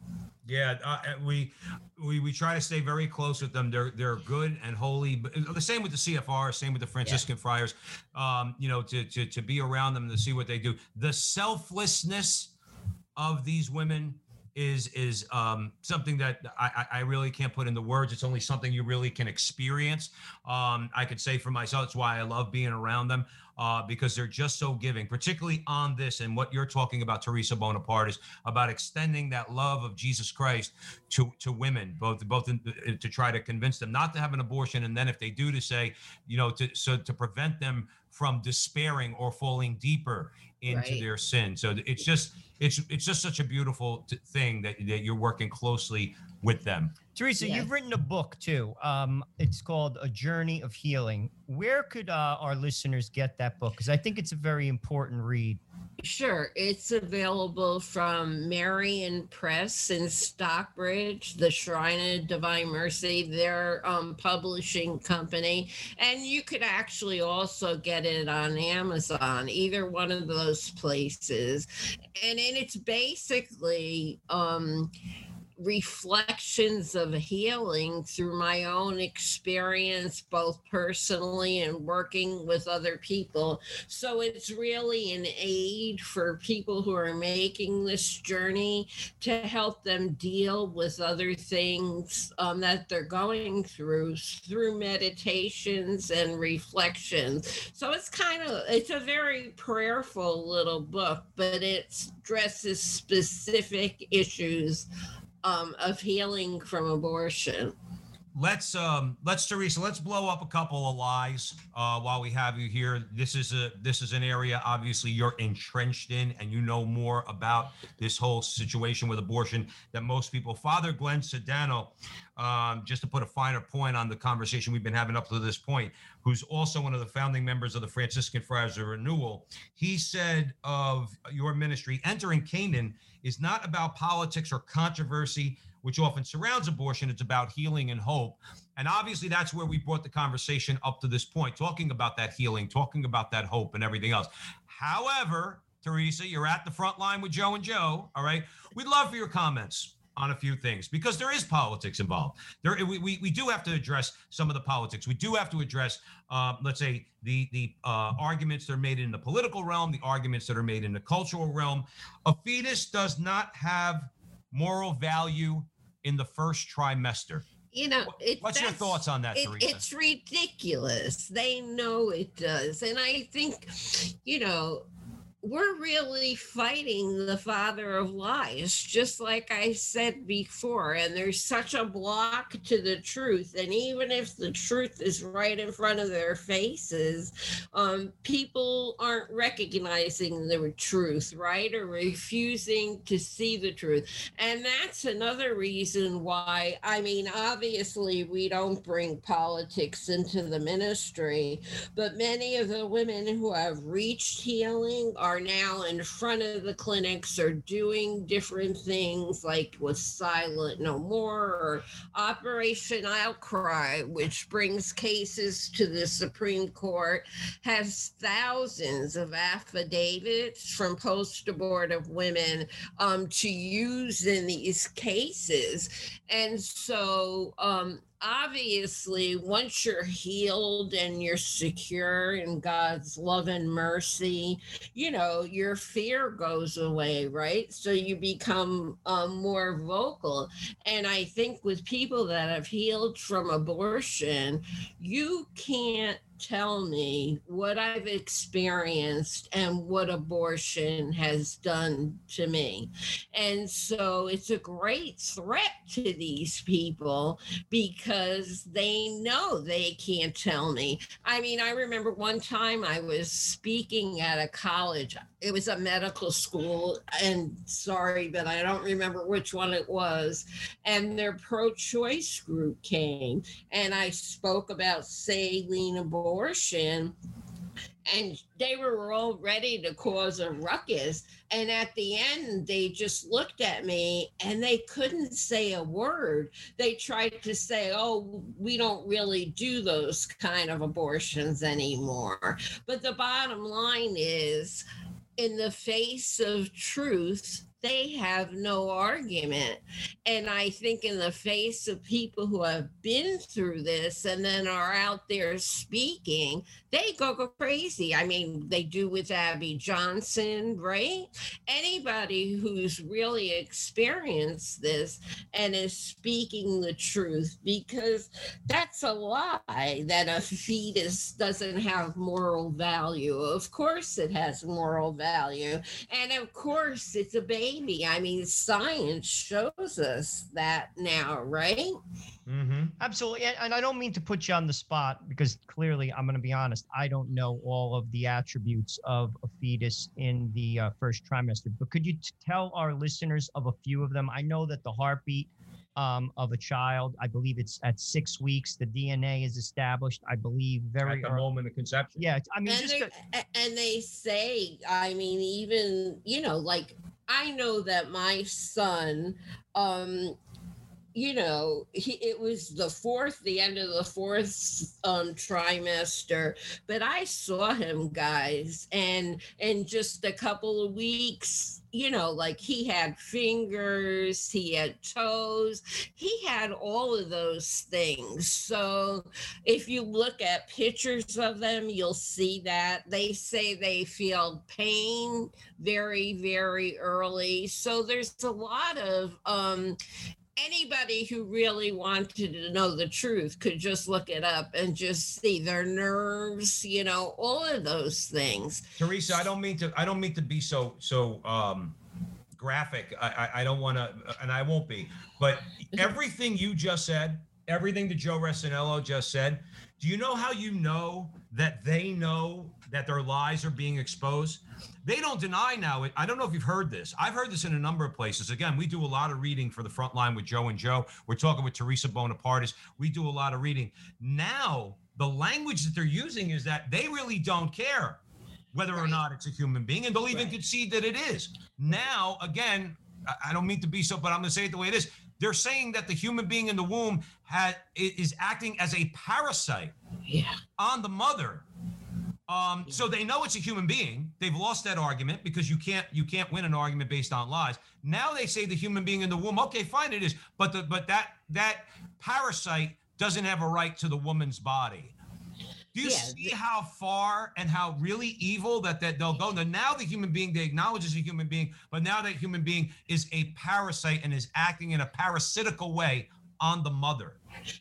Speaker 1: Yeah, uh, uh, we we we try to stay very close with them. They're they're good and holy. But uh, the same with the CFR, same with the Franciscan friars. Um, you know, to to to be around them to see what they do. The selflessness of these women is is um, something that I, I really can't put into words. It's only something you really can experience. Um, I could say for myself, it's why I love being around them. uh, because they're just so giving, particularly on this and what you're talking about, Theresa Bonaparte, is about extending that love of Jesus Christ to to women, both both in, to try to convince them not to have an abortion, and then if they do, to say, you know, to so to prevent them from despairing or falling deeper into
Speaker 2: Right.
Speaker 1: their sin. So it's just it's it's just such a beautiful t- thing that that you're working closely with them.
Speaker 3: Theresa,
Speaker 2: Yes.
Speaker 3: you've written a book too. Um, it's called A Journey of Healing. Where could uh, our listeners get that book? Because I think it's a very important read.
Speaker 2: Sure, it's available from Marian Press in Stockbridge, the Shrine of Divine Mercy, their um, publishing company, and you could actually also get it on Amazon, either one of those places. And, and it's basically um, reflections of healing through my own experience, both personally and working with other people. So it's really an aid for people who are making this journey to help them deal with other things um, that they're going through through meditations and reflections. So it's kind of it's a very prayerful little book, but it addresses specific issues um, of healing from abortion.
Speaker 1: Let's um let's Theresa, let's blow up a couple of lies uh while we have you here. This is a this is an area obviously you're entrenched in and you know more about this whole situation with abortion than most people. Father Glenn Sudano, um, just to put a finer point on the conversation we've been having up to this point, who's also one of the founding members of the Franciscan Friars of Renewal, he said of your ministry, entering Canaan is not about politics or controversy, which often surrounds abortion. It's about healing and hope. And obviously, that's where we brought the conversation up to this point, talking about that healing, talking about that hope and everything else. However, Theresa, you're at the front line with Joe and Joe. All right. We'd love for your comments on a few things because there is politics involved. There, we, we, we do have to address some of the politics. We do have to address, uh, let's say, the the uh, arguments that are made in the political realm, the arguments that are made in the cultural realm. A fetus does not have moral value in the first trimester.
Speaker 2: You know, it,
Speaker 1: What's your thoughts on that,
Speaker 2: it- It's ridiculous. They know it does. And I think, you know, we're really fighting the father of lies, just like I said before. And there's such a block to the truth. And even if the truth is right in front of their faces, um, people aren't recognizing the truth, right? Or refusing to see the truth. And that's another reason why, I mean, obviously, we don't bring politics into the ministry, but many of the women who have reached healing are now in front of the clinics or doing different things like with Silent No More or Operation Outcry, which brings cases to the Supreme Court, has thousands of affidavits from post abortive women um, to use in these cases. And so, um, obviously, once you're healed and you're secure in God's love and mercy, you know, your fear goes away, right? So you become um, more vocal. And I think with people that have healed from abortion, you can't tell me what I've experienced and what abortion has done to me. And so it's a great threat to these people because they know they can't tell me. I mean, I remember one time I was speaking at a college, it was a medical school, and sorry, but I don't remember which one it was. And their pro choice group came, and I spoke about saline abortion and they were all ready to cause a ruckus. And at the end, they just looked at me and they couldn't say a word. They tried to say, Oh, we don't really do those kind of abortions anymore. But the bottom line is, in the face of truth they have no argument. And I think, in the face of people who have been through this and then are out there speaking, they go, go crazy. I mean, they do with Abby Johnson, right? Anybody who's really experienced this and is speaking the truth, because that's a lie that a fetus doesn't have moral value. Of course, it has moral value. And of course, it's a baby. I mean, science shows us that now, right?
Speaker 3: Mm-hmm. Absolutely. And, and I don't mean to put you on the spot because clearly, I'm going to be honest, I don't know all of the attributes of a fetus in the uh, first trimester. But could you t- tell our listeners of a few of them? I know that the heartbeat um, of a child, I believe it's at six weeks, the DNA is established, I believe, very
Speaker 1: At the
Speaker 3: early.
Speaker 1: moment of conception.
Speaker 3: Yeah. I mean,
Speaker 2: and,
Speaker 3: just
Speaker 2: they-
Speaker 3: a-
Speaker 2: a- and they say, I mean, even you know, like I know that my son, um, you know, he, it was the fourth, the end of the fourth um, trimester, but I saw him, guys, and in just a couple of weeks, you know, like he had fingers, he had toes, he had all of those things. So if you look at pictures of them, you'll see that they say they feel pain very, very early. So there's a lot of um, anybody who really wanted to know the truth could just look it up and just see their nerves, you know, all of those things.
Speaker 1: Theresa, I don't mean to. I don't mean to be so so um, graphic. I I, I don't want to, and I won't be. But everything you just said, everything that Joe Resinello just said. Do you know how you know that they know that their lies are being exposed? They don't deny now. it- I don't know if you've heard this. I've heard this in a number of places. Again, we do a lot of reading for the front line with Joe and Joe. We're talking with Theresa Bonapartis. We do a lot of reading. Now, the language that they're using is that they really don't care whether or not it's a human being, and they'll even
Speaker 2: Right.
Speaker 1: concede that it is. Now, again, I- don't mean to be so, but I'm going to say it the way it is. They're saying that the human being in the womb had is acting as a parasite
Speaker 2: Yeah.
Speaker 1: on the mother. Um, so they know it's a human being. They've lost that argument because you can't you can't win an argument based on lies. Now they say the human being in the womb. Okay, fine, it is, but the but that that parasite doesn't have a right to the woman's body. Do you
Speaker 2: Yeah,
Speaker 1: see how far and how really evil that, that they'll go? Now, now the human being they acknowledge as a human being, but now that human being is a parasite and is acting in a parasitical way on the mother.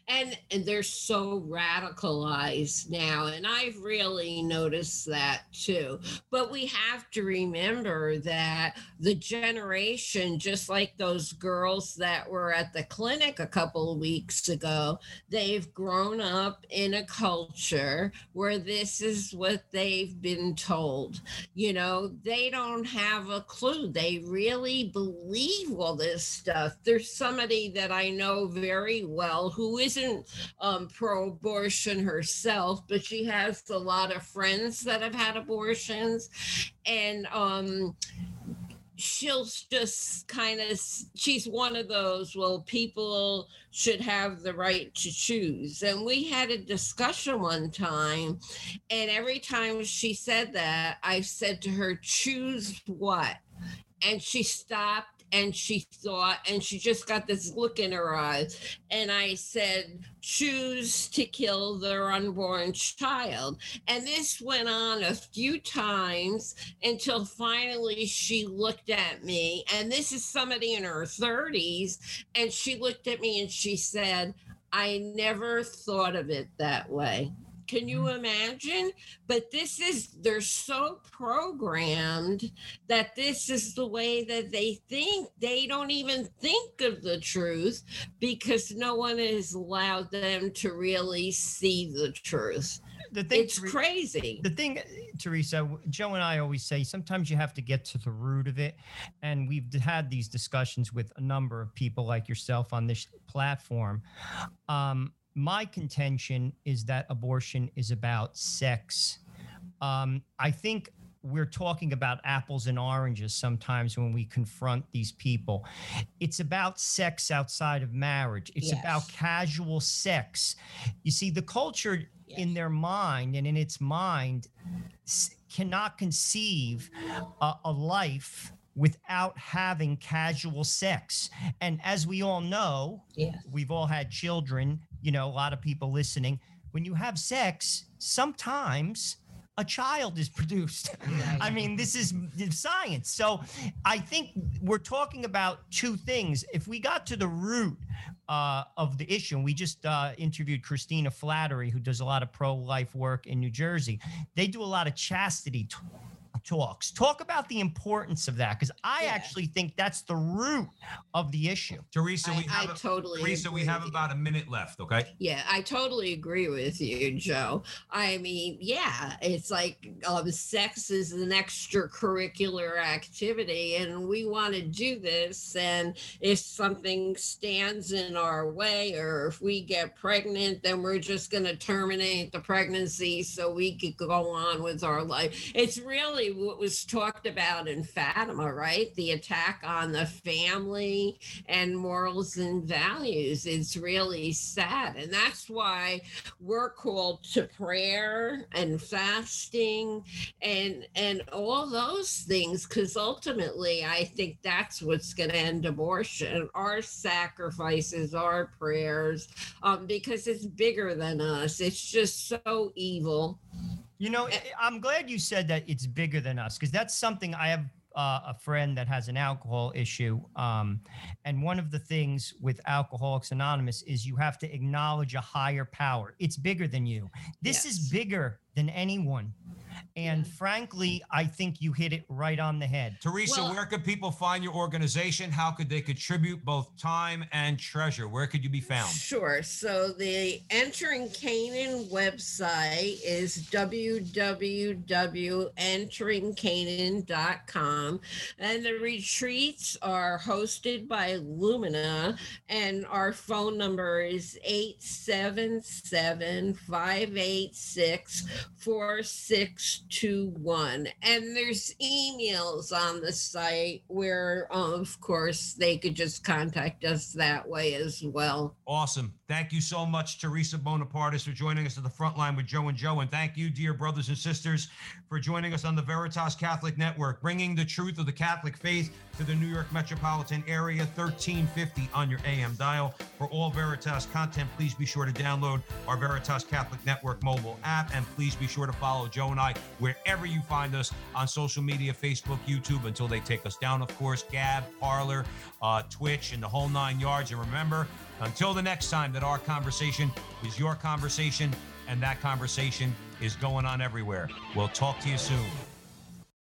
Speaker 2: And and they're so radicalized now and i've really noticed that too. But we have to remember that the generation just like those girls that were at the clinic a couple of weeks ago they've grown up in a culture where this is what they've been told. You know they don't have a clue. They really believe all this stuff. There's somebody that i know very well who isn't um, pro-abortion herself but she has a lot of friends that have had abortions. And um she'll just kind of she's one of those well people should have the right to choose. And we had a discussion one time and every time she said that i said to her choose what? And she stopped and she thought and she just got this look in her eyes. And i said choose to kill their unborn child. And this went on a few times until finally she looked at me. And this is somebody in her 30s and she looked at me and she said i never thought of it that way can you imagine? But this is they're so programmed that this is the way that they think. They don't even think of the truth because no one has allowed them to really see the truth.
Speaker 3: The thing,
Speaker 2: it's crazy.
Speaker 3: the thing, Theresa, Joe and I always say sometimes you have to get to the root of it. And we've had these discussions with a number of people like yourself on this platform. Um, my contention is that abortion is about sex. Um, I think we're talking about apples and oranges sometimes when we confront these people. It's about sex outside of marriage, it's about casual sex. You see, the culture in their mind and in its mind cannot conceive a, a life without having casual sex. And as we all know,
Speaker 2: Yes.
Speaker 3: we've all had children, you know, a lot of people listening. When you have sex, sometimes a child is produced. I mean, this is science. So I think we're talking about two things. If we got to the root uh, of the issue, and we just uh, interviewed Christina Flattery, who does a lot of pro life work in New Jersey, they do a lot of chastity t- talks. Talk about the importance of that, because I
Speaker 2: Yeah.
Speaker 3: actually think that's the root of the issue.
Speaker 1: Theresa, we
Speaker 2: I,
Speaker 1: have
Speaker 2: I
Speaker 1: a-
Speaker 2: totally
Speaker 1: Theresa, we have
Speaker 2: with
Speaker 1: about a minute left. Okay.
Speaker 2: Yeah, I totally agree with you, Joe. I mean, yeah, it's like um, sex is an extracurricular activity, and we want to do this. And if something stands in our way, or if we get pregnant, then we're just going to terminate the pregnancy so we could go on with our life. It's really what was talked about in Fatima, right? The attack on the family and morals and values. It's really sad. And that's why we're called to prayer and fasting and and all those things because ultimately I think that's what's going to end abortion. Our sacrifices, our prayers, um, because it's bigger than us. It's just so evil.
Speaker 3: You know, I- I'm glad you said that it's bigger than us because that's something I have uh, a friend that has an alcohol issue. Um, and one of the things with Alcoholics Anonymous is you have to acknowledge a higher power. It's bigger than you. This is bigger than anyone. And
Speaker 2: Yeah.
Speaker 3: frankly, I think you hit it right on the head.
Speaker 1: Theresa,
Speaker 2: Well-
Speaker 1: where could people find your organization? How could they contribute both time and treasure? Where could you be found?
Speaker 2: Sure. So the Entering Canaan website is www.enteringcanaan.com. And the retreats are hosted by Lumina. And our phone number is 877 586 4621. And there's emails on the site where, of course, they could just contact us that way as well.
Speaker 1: Awesome. Thank you so much, Theresa Bonapartis, for joining us at the front line with Joe and Joe. And thank you, dear brothers and sisters, for joining us on the Veritas Catholic Network, bringing the truth of the Catholic faith to the New York metropolitan area, 1350 on your AM dial. For all Veritas content, please be sure to download our Veritas Catholic Network mobile app. And please be sure to follow Joe and I wherever you find us on social media Facebook, YouTube, until they take us down, of course, Gab, Parler, uh, Twitch, and the whole nine yards. And remember, until the next time that our conversation is your conversation and that conversation is going on everywhere. We'll talk to you soon.